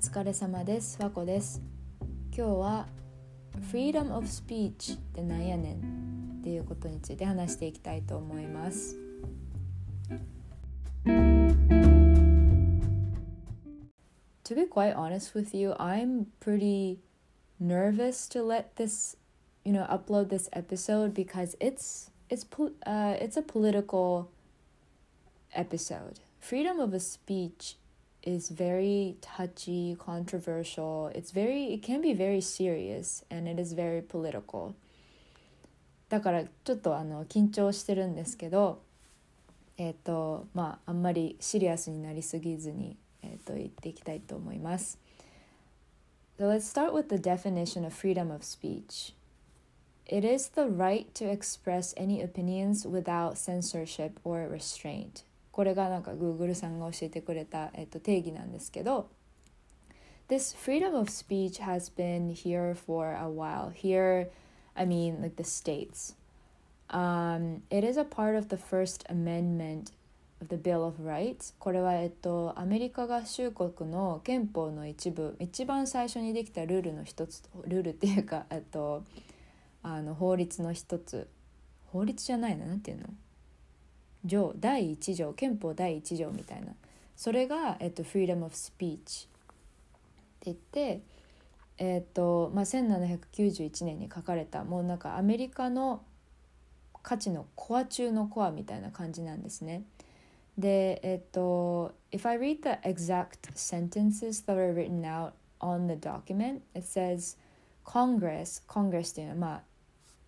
疲れ様です。和子です。今日は Freedom of Speech ってなんやねんっていうことについて話していきたいと思います。To be quite honest with you, I'm pretty nervous to let this, you know, upload this episode because it's it's uh it's a political episode. Freedom of a speech is very touchy, controversial. It's very it can be very serious and it is very political. だからちょっとあの緊張してるんですけど、えっ、ー、とまああんまりシリアスになりすぎずにえっ、ー、と言っていきたいと思います。So let's start with the definition of freedom of speech. It is the right to express any opinions without censorship or restraint. これがなんか Google さんが教えてくれた、えっと、定義なんですけど This freedom of speech has been here for a while. Here, I mean like the states. Um, it is a part of the First Amendment of the Bill of Rights. これは、えっと、アメリカ合衆国の憲法の一部一番最初にできたルールの一つルールっていうか、えっと、あの法律の一つ法律じゃないな何ていうの条第1条憲法第1条みたいなそれが、えっと、Freedom of Speech って言って、えっとまあ、1791年に書かれたもうなんかアメリカの価値のコア中のコアみたいな感じなんですね。で、えっと、If I read the exact sentences that are written out on the document, it says Congress, Congress っていうのは、まあ、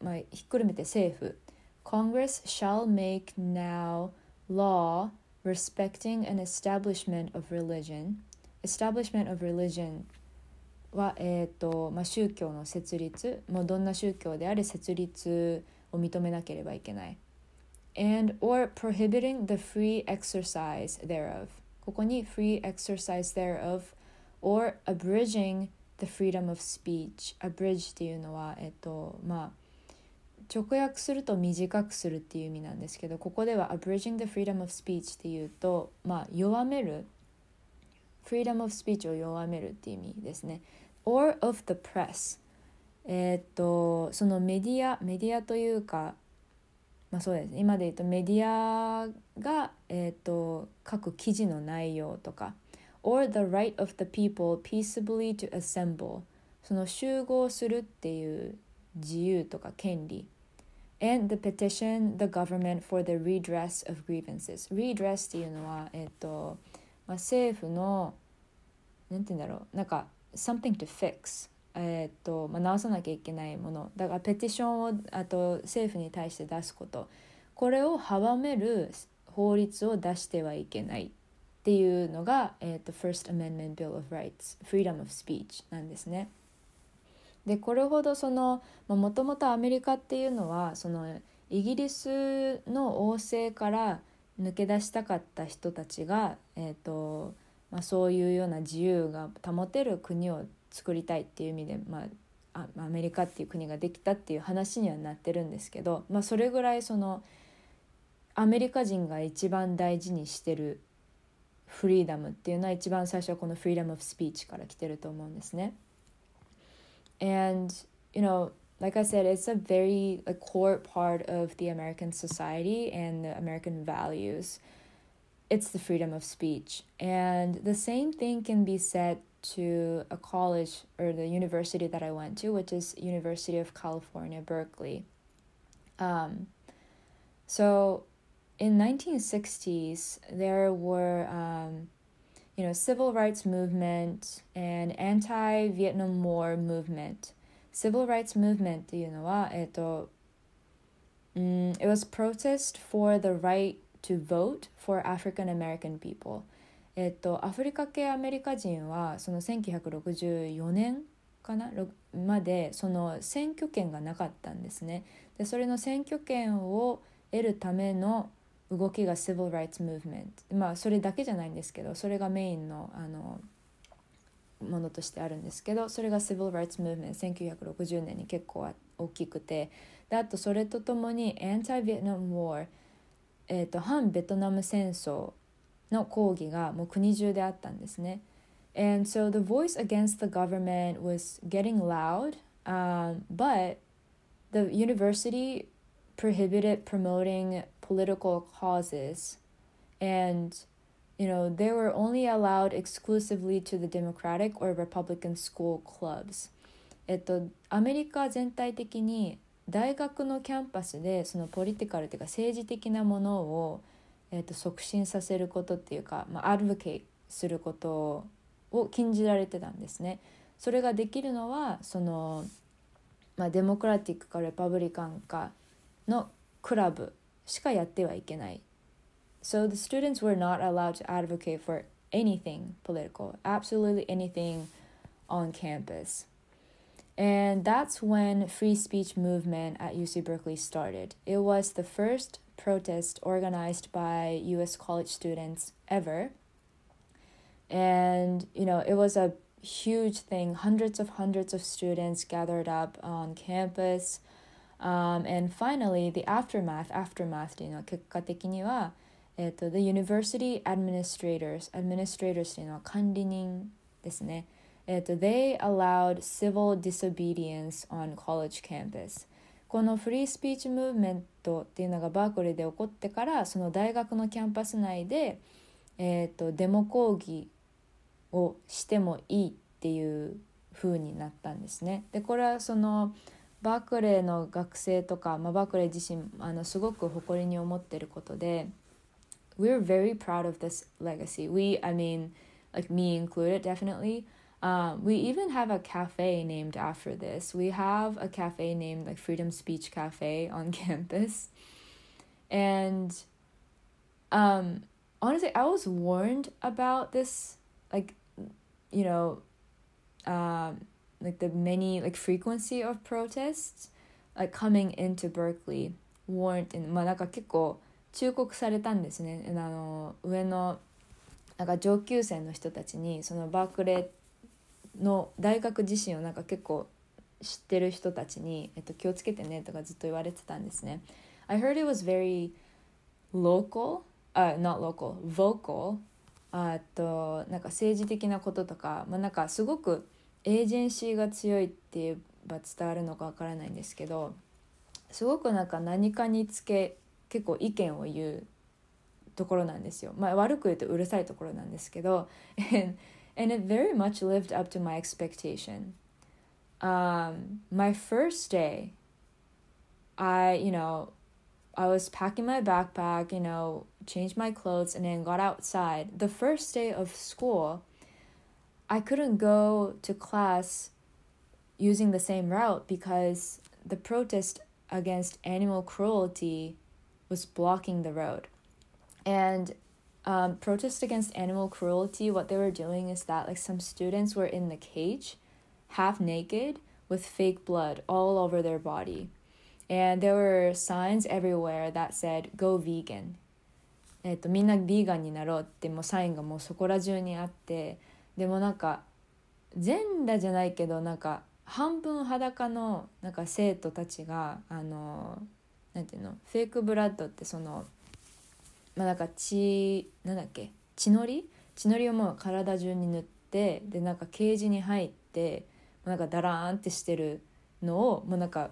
まあ、ひっくるめて政府 Congress shall make now law respecting an establishment of religion. Establishment of religion は、えーとまあ、宗教の設立もうどんな宗教であれ設立を認めなければいけない。and or prohibiting the free exercise thereof ここに free exercise thereof or abridging the freedom of speech abridge っていうのはえっとまあ 直訳すると短くするっていう意味なんですけどここでは abridging the freedom of speech っていうとまあ弱める freedom of speech を弱めるっていう意味ですね。or of the press えー、っとそのメディアメディアというかまあそうです。今で言うとメディアが、えー、っと書く記事の内容とか。or the right of the people peaceably to assemble その集合するっていう自由とか権利。And the petition the government for the redress of grievances redress っていうのはえっ、と、まあ、政府のなんて言うんだろうなんか something to fix えっ、と、まあ、直さなきゃいけないものだからペティションをあと政府に対して出すことこれを阻める法律を出してはいけないっていうのが、えーと、First Amendment Bill of Rights Freedom of Speech なんですね。でこれほどそのもともとアメリカっていうのはそのイギリスの王政から抜け出したかった人たちが、えーとまあ、そういうような自由が保てる国を作りたいっていう意味で、まあ、アメリカっていう国ができたっていう話にはなってるんですけど、まあ、それぐらいそのアメリカ人が一番大事にしてるフリーダムっていうのは一番最初はこのフリーダム・オブ・スピーチから来てると思うんですね。And you know like i said it's a very like core part of the american society and the american values. It's the freedom of speech. And the same thing can be said to a college or the university that i went to which is university of california berkeley. Um, so in 1960s there were um, you know, civil rights movement and anti-Vietnam War movement. Civil rights movement っていうのは、えっと、um, it was protest for the right to vote for African American people. えっと、アフリカ系アメリカ人はその1964年かなまでその選挙権がなかったんですね。でそれの選挙権を得るための動きが Civil Rights Movement まあそれだけじゃないんですけどそれがメインのあのものとしてあるんですけどそれが Civil Rights Movement 1960年に結構大きくてであとそれとともに Anti-Vietnam War、えーと、反ベトナム戦争の抗議がもう国中であったんですね。And so the voice against the government was getting loud, um, but the university prohibited promoting political causes and you know they were only allowed exclusively to the democratic or republican school clubs えっとアメリカ全体的に大学のキャンパスでそのポリティカルというか政治的なものを、えっと、促進させることっていうか、まあ、アドボケイすることを禁じられてたんですね。それができるのはその、まあ、デモクラティックかレパブリカンかのクラブしかやってはいけない。So the students were not allowed to advocate for anything political, absolutely anything on campus. And that's when free speech movement at UC Berkeley started. It was the first protest organized by US college students ever. And you know, it was a huge thing. Hundreds of hundreds of students gathered up on campus. Um, and finally, the aftermath, aftermath っていうのは結果的には、えっと、the university administrators, administrators っていうのは管理人ですね。えっと、they allowed civil disobedience on college campus. このフリースピーチムーブメントっていうのがバークレーで起こってからその大学のキャンパス内で、えーとデモ抗議をしてもいいっていう風になったんですね。でこれはそのバークレーの学生とか、まあ、バークレー自身あのすごく誇りに思ってることで We're very proud of this legacy. We, I mean, like me included, definitely. Um, we even have a cafe named after this. We have a cafe named like Freedom Speech Cafe on campus. And um, honestly, I was warned about this, like, you know, um, like the many like frequency of protests like coming into Berkeley warned in まあなんか結構忠告されたんですねあの上のなんか上級生の人たちにそのバークレーの大学自身をなんか結構知ってる人たちに、えっと、気をつけてねとかずっと言われてたんですね。I heard it was very local, uh, not local, vocal あとなんか政治的なこととか、まあ、なんかすごくエージェンシーが強いって言えば伝わるのかわからないんですけどすごくなんか何かにつけ結構意見を言うところなんですよ。まあ悪く言うとうるさいところなんですけど and, and it very much lived up to my expectation. Um, my first day, I, you know, I was packing my backpack, you know, changed my clothes, and then got outside. The first day of school, I couldn't go to class using the same route because the protest against animal cruelty was blocking the road. And um, protest against animal cruelty, what they were doing is that like some students were in the cage, half naked, with fake blood all over their body. And there were signs everywhere that said, go vegan. えっと、みんなビーガンになろうってもうサインがもうそこら中にあって でもなんか全裸じゃないけどなんか半分裸のなんか生徒たちがあのなんていうのフェイクブラッドってそのまあなんか血なんだっけ血のり？血のりをもう体中に塗ってでなんかケージに入ってなんかダラーンってしてるのをもうなんか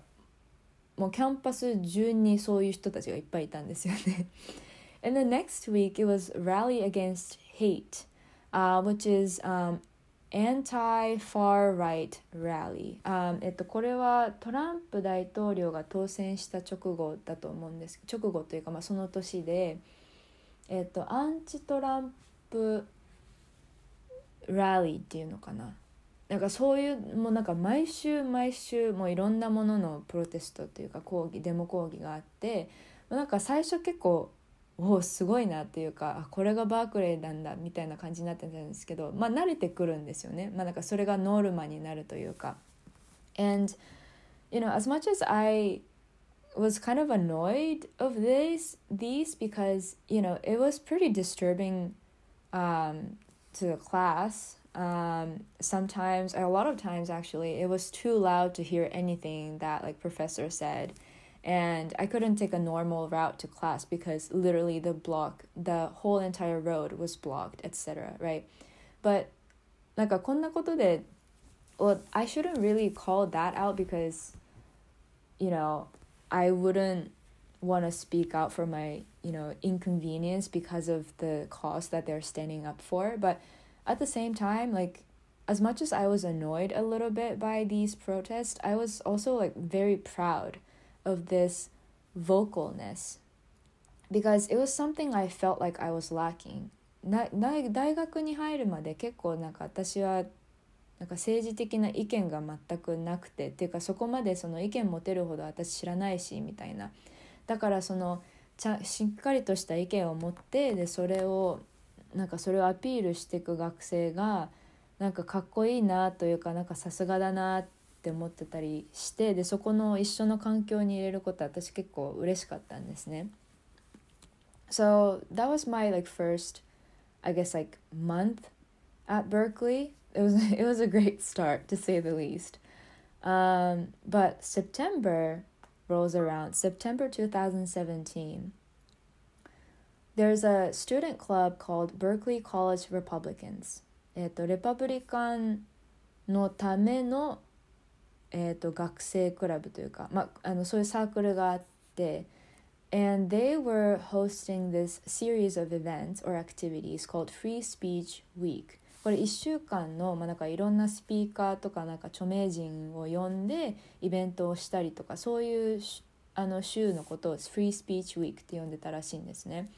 もうキャンパス中にそういう人たちがいっぱいいたんですよね。And the next week it was Rally Against Hate, uh, which is um, Anti-Far Right Rally、um, えっと、これはトランプ大統領が当選した直後だと思うんです。直後というか、まあ、その年で、えっと、アンチトランプラリーっていうのかな。なんかそういうもうなんか毎週毎週もういろんなもののプロテストというか抗議デモ抗議があってなんか最初結構おーすごいなっていうかこれがバークレーなんだみたいな感じになってたんですけどまあ慣れてくるんですよね。まあなんかそれがノルマになるというか。And you know as much as I was kind of annoyed of this these because you know it was pretty disturbing um to the class. Um sometimes a lot of times actually it was too loud to hear anything that like professor said and I couldn't take a normal route to class because literally the block, the whole entire road was blocked, etc. Right, but なんかこんなことで well I shouldn't really call that out because you know I wouldn't want to speak out for my you know inconvenience because of the cause that they're standing up for but at the same time like as much as I was annoyed a little bit by these protests I was also like very proud of this vocalness because it was something I felt like I was lacking. な大学に入るまで結構なんか私はなんか政治的な意見が全くなくてっていうかそこまでその意見持てるほど私知らないしみたいな。だからそのちゃしっかりとした意見を持ってでそれをなんかそれをアピールしていく学生がなんかかっこいいなというかなんかさすがだなって思ってたりしてでそこの一緒の環境に入れることは私結構嬉しかったんですね。So that was my like first I guess like month at Berkeley. It was it was a great start to say the least. Um, but September rolls around, September 2017. There's a student club called Berkeley College Republicans. えっと、レパブリカンのための、 えっと、学生クラブというか、まあ、あのそういうサークルがあって、and they were hosting this series of events or activities called Free Speech Week これ1週間の、まあ、なんかいろんなスピーカーとかなんか著名人を呼んでイベントをしたりとかそういうあの週のことを Free Speech Week って呼んでたらしいんですね。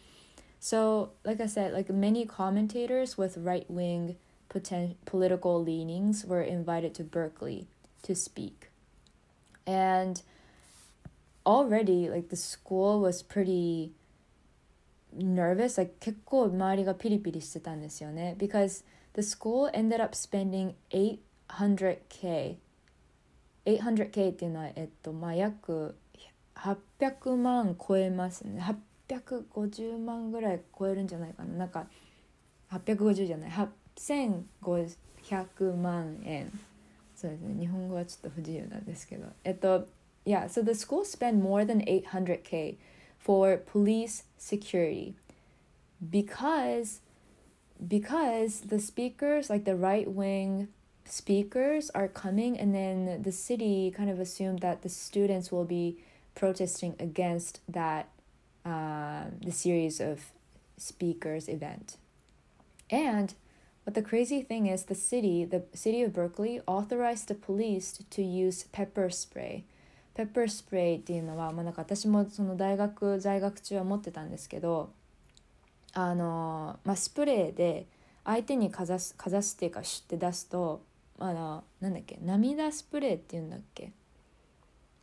So, like I said, like many commentators with right-wing poten- political leanings were invited to Berkeley to speak. And already like the school was pretty nervous like 結構周りがピリピリしてたんですよね because the school ended up spending 800k 800k っていうのはえっとまあ約800万超えますね850万ぐらい超えるんじゃないかななんか850じゃない8500万円そうですね日本語はちょっと不自由なんですけどえっと yeah, so the school spent more than 800k for police security because because the speakers like the right wing speakers are coming and then the city kind of assumed that the students will be protesting against that uh, the series of speakers event and but the crazy thing is the city the city of berkeley authorized the police to use pepper spray. ペッパースプレーっていうのは、まあ、なんか私もその大学在学中は持ってたんですけどあの、まあ、スプレーで相手にかざすかざすっていうかシュッて出すとあのなんだっけ涙スプレーっていうんだっけ。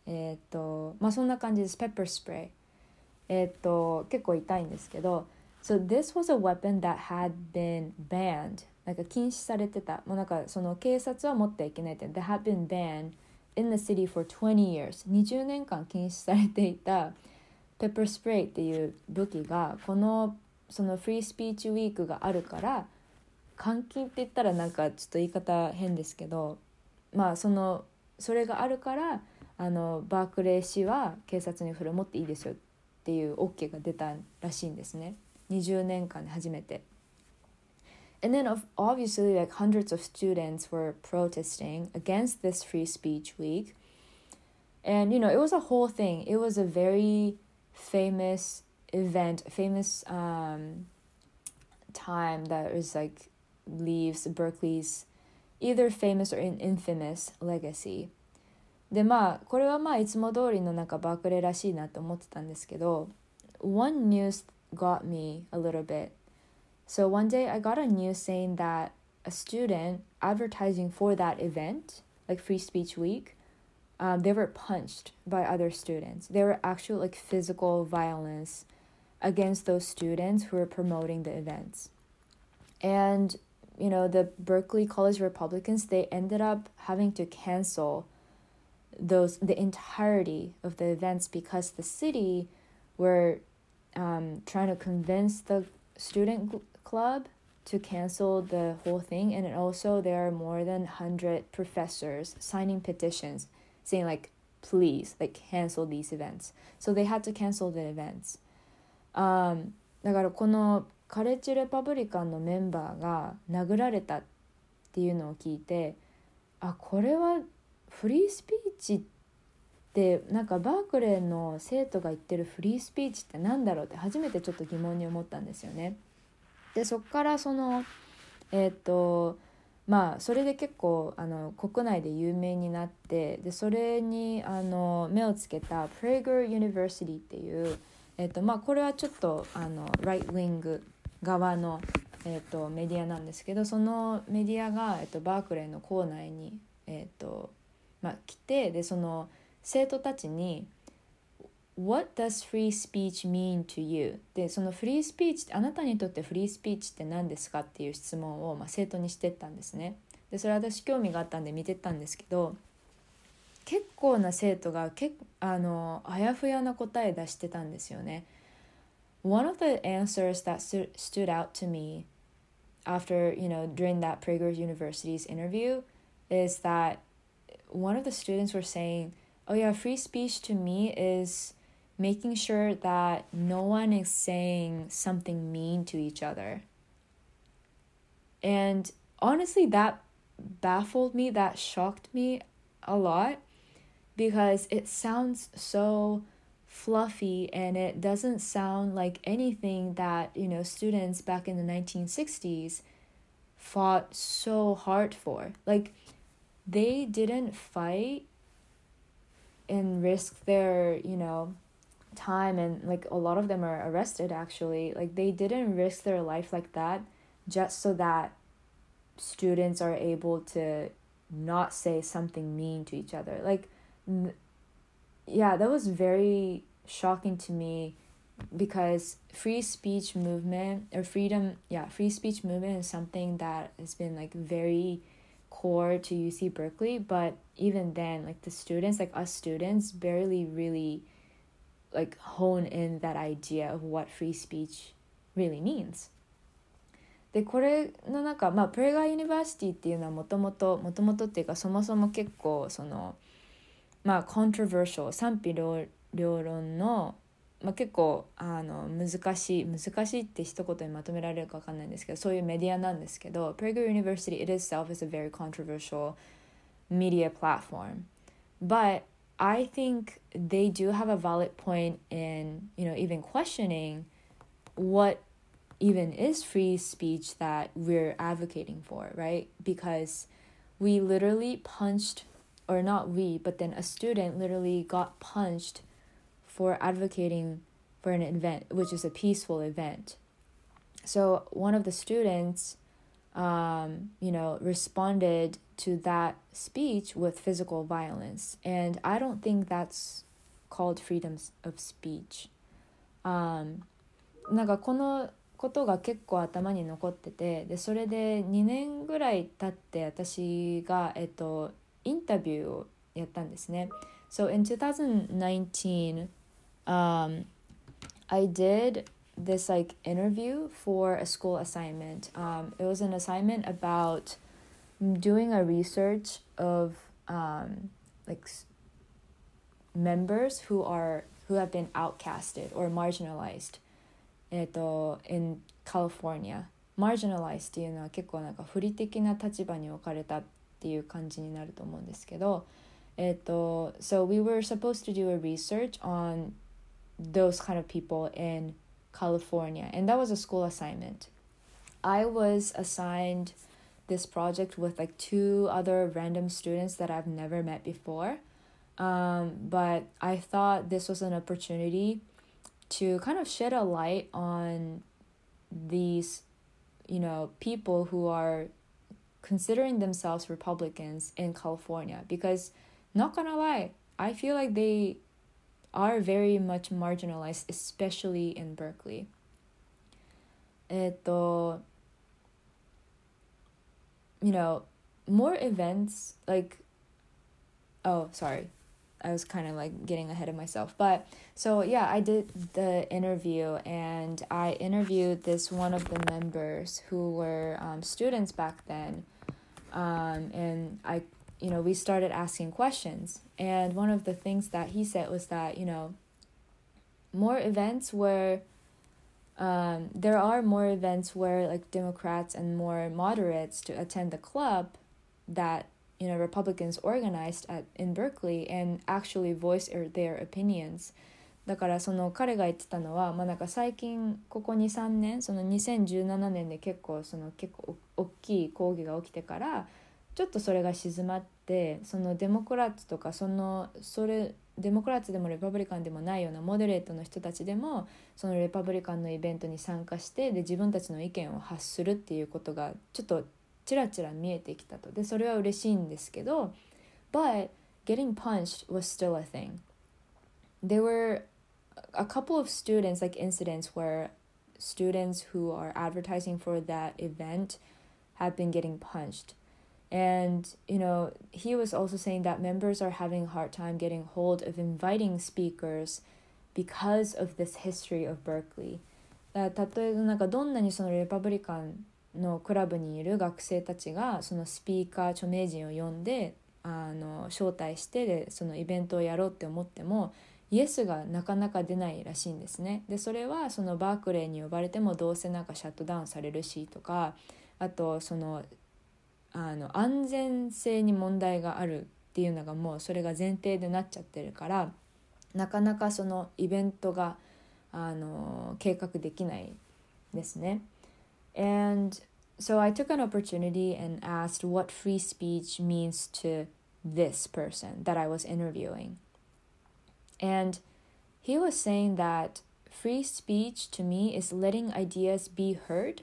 えっ、とまあそんな感じですペッパースプレーえっ、と結構痛いんですけど So this was a weapon that had been banned. なんか禁止されてた。もうなんかその警察は持ってはいけないって。That had been banned in the city for 20 years. 20年間禁止されていた。ペッパースプレーっていう武器がこのそのフリースピーチウィークがあるから監禁って言ったらなんかちょっと言い方変ですけどまあそのそれがあるからあのバークレー氏は警察に振る持っていいですよっていう OK が出たらしいんですね。20年間で初めて。And then, obviously, like hundreds of students were protesting against this free speech week. And, you know, it was a whole thing. It was a very famous event, famous um, time that was like leaves Berkeley's either famous or infamous legacy. でまあこれはまあいつも通りのなんかバークレーらしいなと思ってたんですけど One news got me a little bit so one day I got a news saying that a student advertising for that event, like Free Speech Week, um, they were punched by other students. There were actual like physical violence against those students who were promoting the events. And you know, the Berkeley College Republicans, they ended up having to cancel those the entirety of the events because the city were um, trying to convince the student club to cancel the whole thing and also there are more than 100 professors signing petitions saying like please like cancel these events so they had to cancel the events um だからこのカレッジレパブリカンのメンバーが殴られた っていうのを聞いてあこれはフリースピーチって でなんかバークレーの生徒が言ってるフリースピーチって何だろうって初めてちょっと疑問に思ったんですよね。でそっからそのえっ、とまあそれで結構あの国内で有名になってでそれにあの目をつけたプレイグル・ユニバーシティっていう、えっとまあ、これはちょっとあのライトウィング側の、えっと、メディアなんですけどそのメディアが、えっと、バークレーの校内に、えっとまあ、来てでその生徒たちに「What does free speech mean to you?」でそのフリースピーチってあなたにとってフリースピーチって何ですかっていう質問を、まあ、生徒にしてったんですね。でそれ私興味があったんで見てたんですけど結構な生徒がけあのあやふやな答え出してたんですよね。One of the answers that stood out to me after, you know, during that Prager University's interview is that one of the students were saying, Oh, yeah, free speech to me is making sure that no one is saying something mean to each other. And honestly, that baffled me, that shocked me a lot because it sounds so fluffy and it doesn't sound like anything that, you know, students back in the 1960s fought so hard for. Like, they didn't fight and risk their, you know, time and like a lot of them are arrested actually. Like, they didn't risk their life like that just so that students are able to not say something mean to each other. Like, yeah, that was very shocking to me because free speech movement or freedom, yeah, free speech movement is something that has been like very core to UC Berkeley, but even then, like the students, like us students, barely really like hone in that idea of what free speech really means. でこれの中まあプレガーユニバーシティっていうのはもともともともとっていうかそもそも結構そのまあ controversial 賛否両両論の、まあ、結構あの難しい難しいって一言にまとめられるか分かんないんですけどそういうメディアなんですけど Prager University it itself is a very controversial media platform but I think they do have a valid point in you know even questioning what even is free speech that we're advocating for right because we literally punched or not we but then a student literally got punched for advocating for an event, which is a peaceful event. So one of the students, um, you know, responded to that speech with physical violence, and I don't think that's called freedom of speech. Um, なんかこのことが結構頭に残っててでそれで2年ぐらい経って私が、えっと、インタビューをやったんですね。So in 2019 um, I did this like interview for a school assignment. Um, it was an assignment about doing a research of um, like members who are who have been outcasted or marginalized えっと in California marginalized っていうのは結構なんか不利的な立場に置かれたっていう感じになると思うんですけどえっと so we were supposed to do a research on those kind of people in California. And that was a school assignment. I was assigned this project with like two other random students that I've never met before. Um, but I thought this was an opportunity to kind of shed a light on these, you know, people who are considering themselves Republicans in California because, not gonna lie, I feel like they are very much marginalized, especially in Berkeley. えっと you know, more events like oh, sorry. I was kind of like getting ahead of myself. But so yeah, I did the interview and I interviewed this one of the members who were um, students back then. Um, and I you know, we started asking questions. And one of the things that he said was that, you know, more events where um, there are more events where like Democrats and more moderates to attend the club that you know Republicans organized at in Berkeley and actually voice their opinions だからその彼が言ってたのは、まあ、なんか最近ここ23年その2017年で結構その結構大きい抗議が起きてから ちょっとそれが静まってそのデモクラッツとかそのそれデモクラッツでもレパブリカンでもないようなモデレートの人たちでもそのレパブリカンのイベントに参加してで自分たちの意見を発するっていうことがちょっとちらちら見えてきたとでそれは嬉しいんですけど But getting punched was still a thing. There were a couple of students like incidents where students who are advertising for that event have been getting punched and you know he was also saying that members are having a hard time getting hold of inviting speakers because of this history of Berkeley 例えばなんかどんなにそのレパブリカンのクラブにいる学生たちがそのスピーカー著名人を呼んであの招待してでそのイベントをやろうって思ってもイエスがなかなか出ないらしいんですね。でそれはそのバークレーに呼ばれてもどうせなんかシャットダウンされるしとかあとそのあの安全性に問題があるっていうのがもうそれが前提でなっちゃってるからなかなかそのイベントがあの計画できないですね。And so I took an opportunity and asked what free speech means to this person that I was interviewing. And he was saying that free speech to me is letting ideas be heard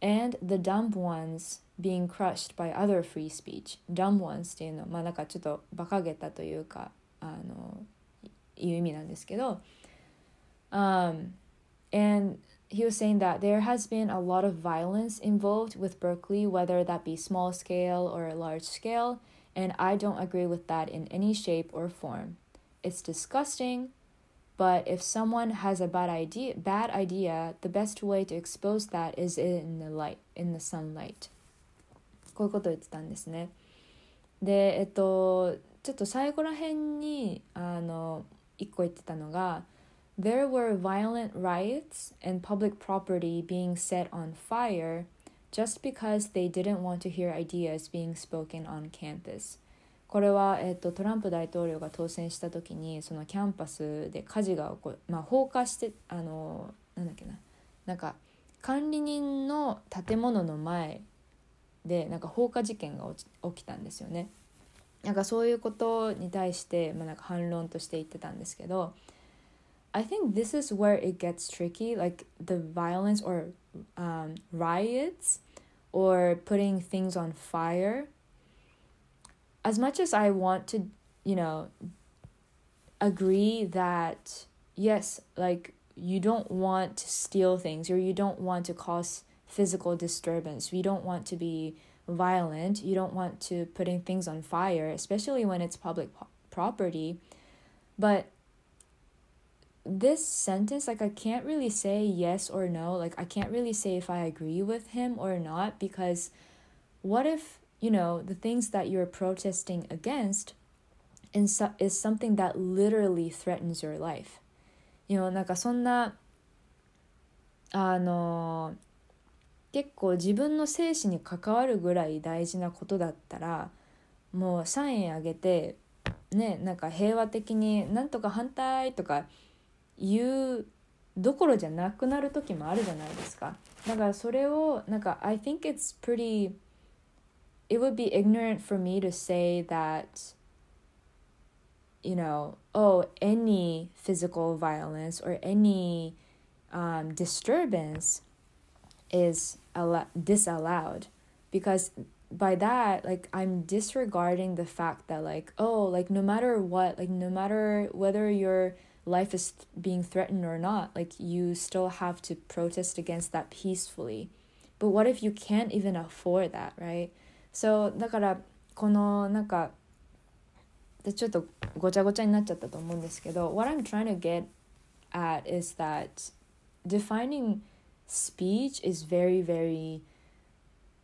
and the dumb ones being crushed by other free speech. dumb ones っていうのは、まあなんかちょっと馬鹿げたというか、あの、いう意味なんですけど、um, and he was saying that there has been a lot of violence involved with Berkeley, whether that be small scale or large scale, and I don't agree with that in any shape or form. It's disgusting, but if someone has a bad idea, bad idea, the best way to expose that is in the light, in the sunlight. こういうことを言ってたんですね。で、えっと、ちょっと最後らへんに、あの、一個言ってたのが、There were violent riots and public property being set on fire just because they didn't want to hear ideas being spoken on campus. これは、えっと、トランプ大統領が当選した時にそのキャンパスで火事が起こまあ放火してあのなんだっけななんか管理人の建物の前でなんか放火事件が起きたんですよね。なんかそういうことに対して、まあ、なんか反論として言ってたんですけど I think this is where it gets tricky like the violence or um, riots or putting things on fire as much as I want to, you know, agree that yes, like you don't want to steal things or you don't want to cause physical disturbance. We don't want to be violent. You don't want to putting things on fire, especially when it's public property. But this sentence like I can't really say yes or no. Like I can't really say if I agree with him or not because what if you know, the things that you're protesting against is something that literally threatens your life. You know, なんかそんな、あの、 結構自分の生死に関わるぐらい大事なことだったら、もうサインあげて、ね、なんか平和的になんとか反対とか言うどころじゃなくなる時もあるじゃないですか。だからそれをなんか I think it's pretty it would be ignorant for me to say that you know oh any physical violence or any um, disturbance is al- disallowed because by that like i'm disregarding the fact that like oh like no matter what like no matter whether your life is th- being threatened or not like you still have to protest against that peacefully but what if you can't even afford that right そうだからこのなんかちょっとごちゃごちゃになっちゃったと思うんですけど What I'm trying to get at is that defining speech is very very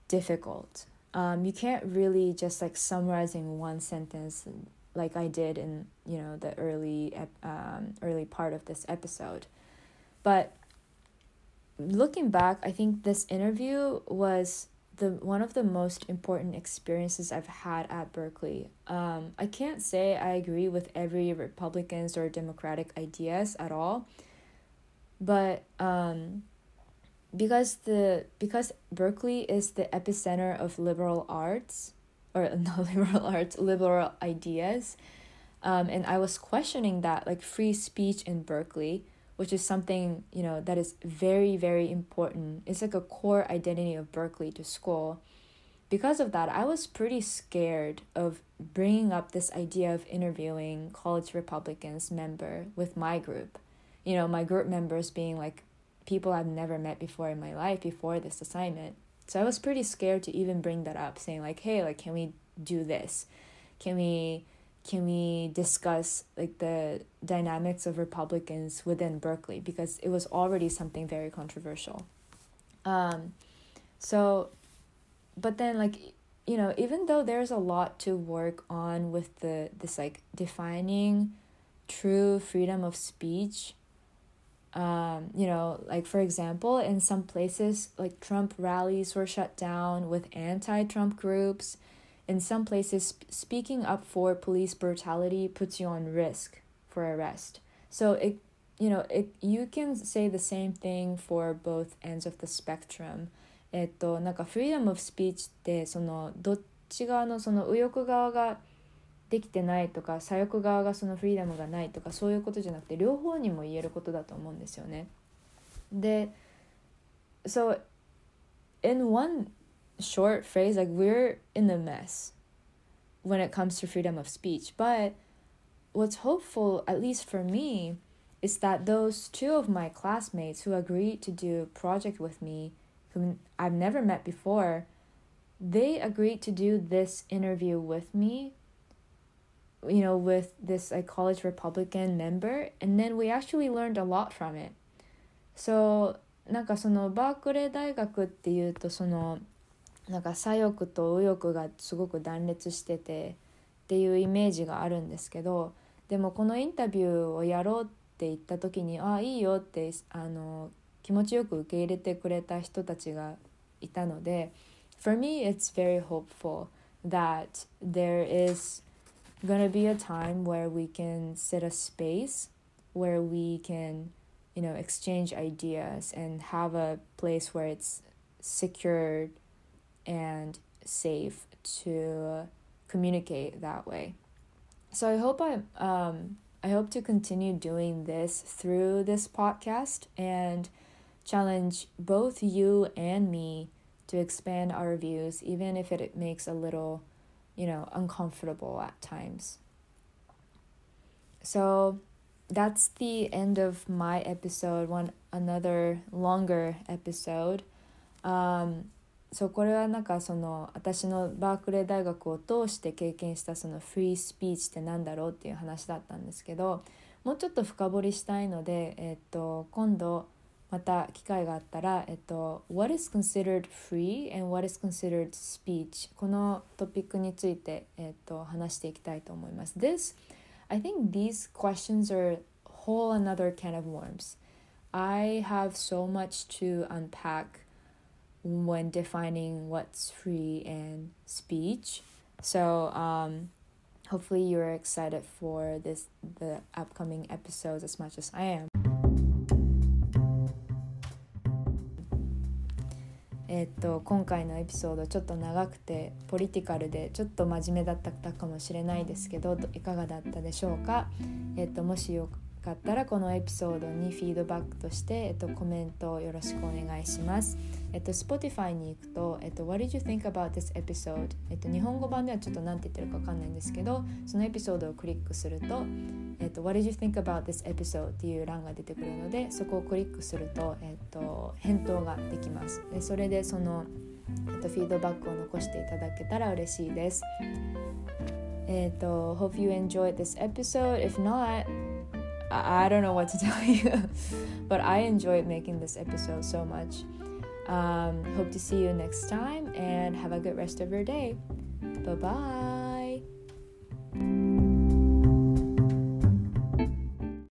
difficult um, you can't really just like summarizing one sentence like I did in you know the early um, early part of this episode but looking back, I think this interview was the one of the most important experiences I've had at Berkeley. Um, I can't say I agree with every Republicans or Democratic ideas at all, but um, because the because Berkeley is the epicenter of liberal arts, or not liberal arts, liberal ideas, um, and I was questioning that like free speech in Berkeley which is something you know that is very very important. It's like a core identity of berkeley to school. Because of that i was pretty scared of bringing up this idea of interviewing college republicans member with my group. You know my group members being like people i've never met before in my life before this assignment. So i was pretty scared to even bring that up saying like hey like can we do this? Can we can we discuss like the dynamics of Republicans within Berkeley? Because it was already something very controversial. Um, so, but then like you know even though there's a lot to work on with the this like defining true freedom of speech um, you know, like for example, in some places, like Trump rallies were shut down with anti Trump groups in some places, speaking up for police brutality puts you on risk for arrest. So it, you know, it you can say the same thing for both ends of the spectrum. えっとなんかフリーダムオブスピーチってそのどっち側のその右翼側が できてないとか左翼側がそのフリーダムがないとかそういうことじゃなくて両方にも言えることだと思うんですよね。で、so in one short phrase like we're in a mess when it comes to freedom of speech but what's hopeful at least for me is that those two of my classmates who agreed to do a project with me whom I've never met before they agreed to do this interview with me you know with this like college republican member and then we actually learned a lot from it so なんかそのバークレー大学っていうとそのなんか左翼と右翼がすごく断裂しててっていうイメージがあるんですけどでもこのインタビューをやろうって言った時にああいいよってあの気持ちよく受け入れてくれた人たちがいたので For me it's very hopeful that there is gonna be a time where we can set a space where we can you know exchange ideas and have a place where it's secured and safe to communicate that way. So I hope I um I hope to continue doing this through this podcast and challenge both you and me to expand our views even if it makes a little, you know, uncomfortable at times. So that's the end of my episode, one another longer episode. Um そうこれはなんかその私のバークレー大学を通して経験したそのフリースピーチって何だろうっていう話だったんですけどもうちょっと深掘りしたいので、えっと、今度また機会があったら、えっと、What is considered free and what is considered speech このトピックについて、えっと、話していきたいと思います。This, I think these questions are whole another can of worms. I have so much to unpack when defining what's free and speech. So um, hopefully you're excited for this the upcoming episodes as much as I am. えっと今回のエピソードちょっと長くてポリティカルでちょっと真面目だったかもしれないですけどいかがだったでしょうか、えっと、もしよかったらこのエピソードにフィードバックとして、えっと、コメントをよろしくお願いします。えっと、Spotify に行くと、えっと、What did you think about this episode? えっと、日本語版ではちょっと何て言ってるか分かんないんですけど、そのエピソードをクリックすると、えっと、What did you think about this episode? っていう欄が出てくるので、そこをクリックすると、えっと、返答ができます。でそれでその、えっと、フィードバックを残していただけたら嬉しいです。えっと、Hope you enjoyed this episode. If not, I, I don't know what to tell you, but I enjoyed making this episode so much. Um, hope to see you next time and have a good rest of your day. Bye bye.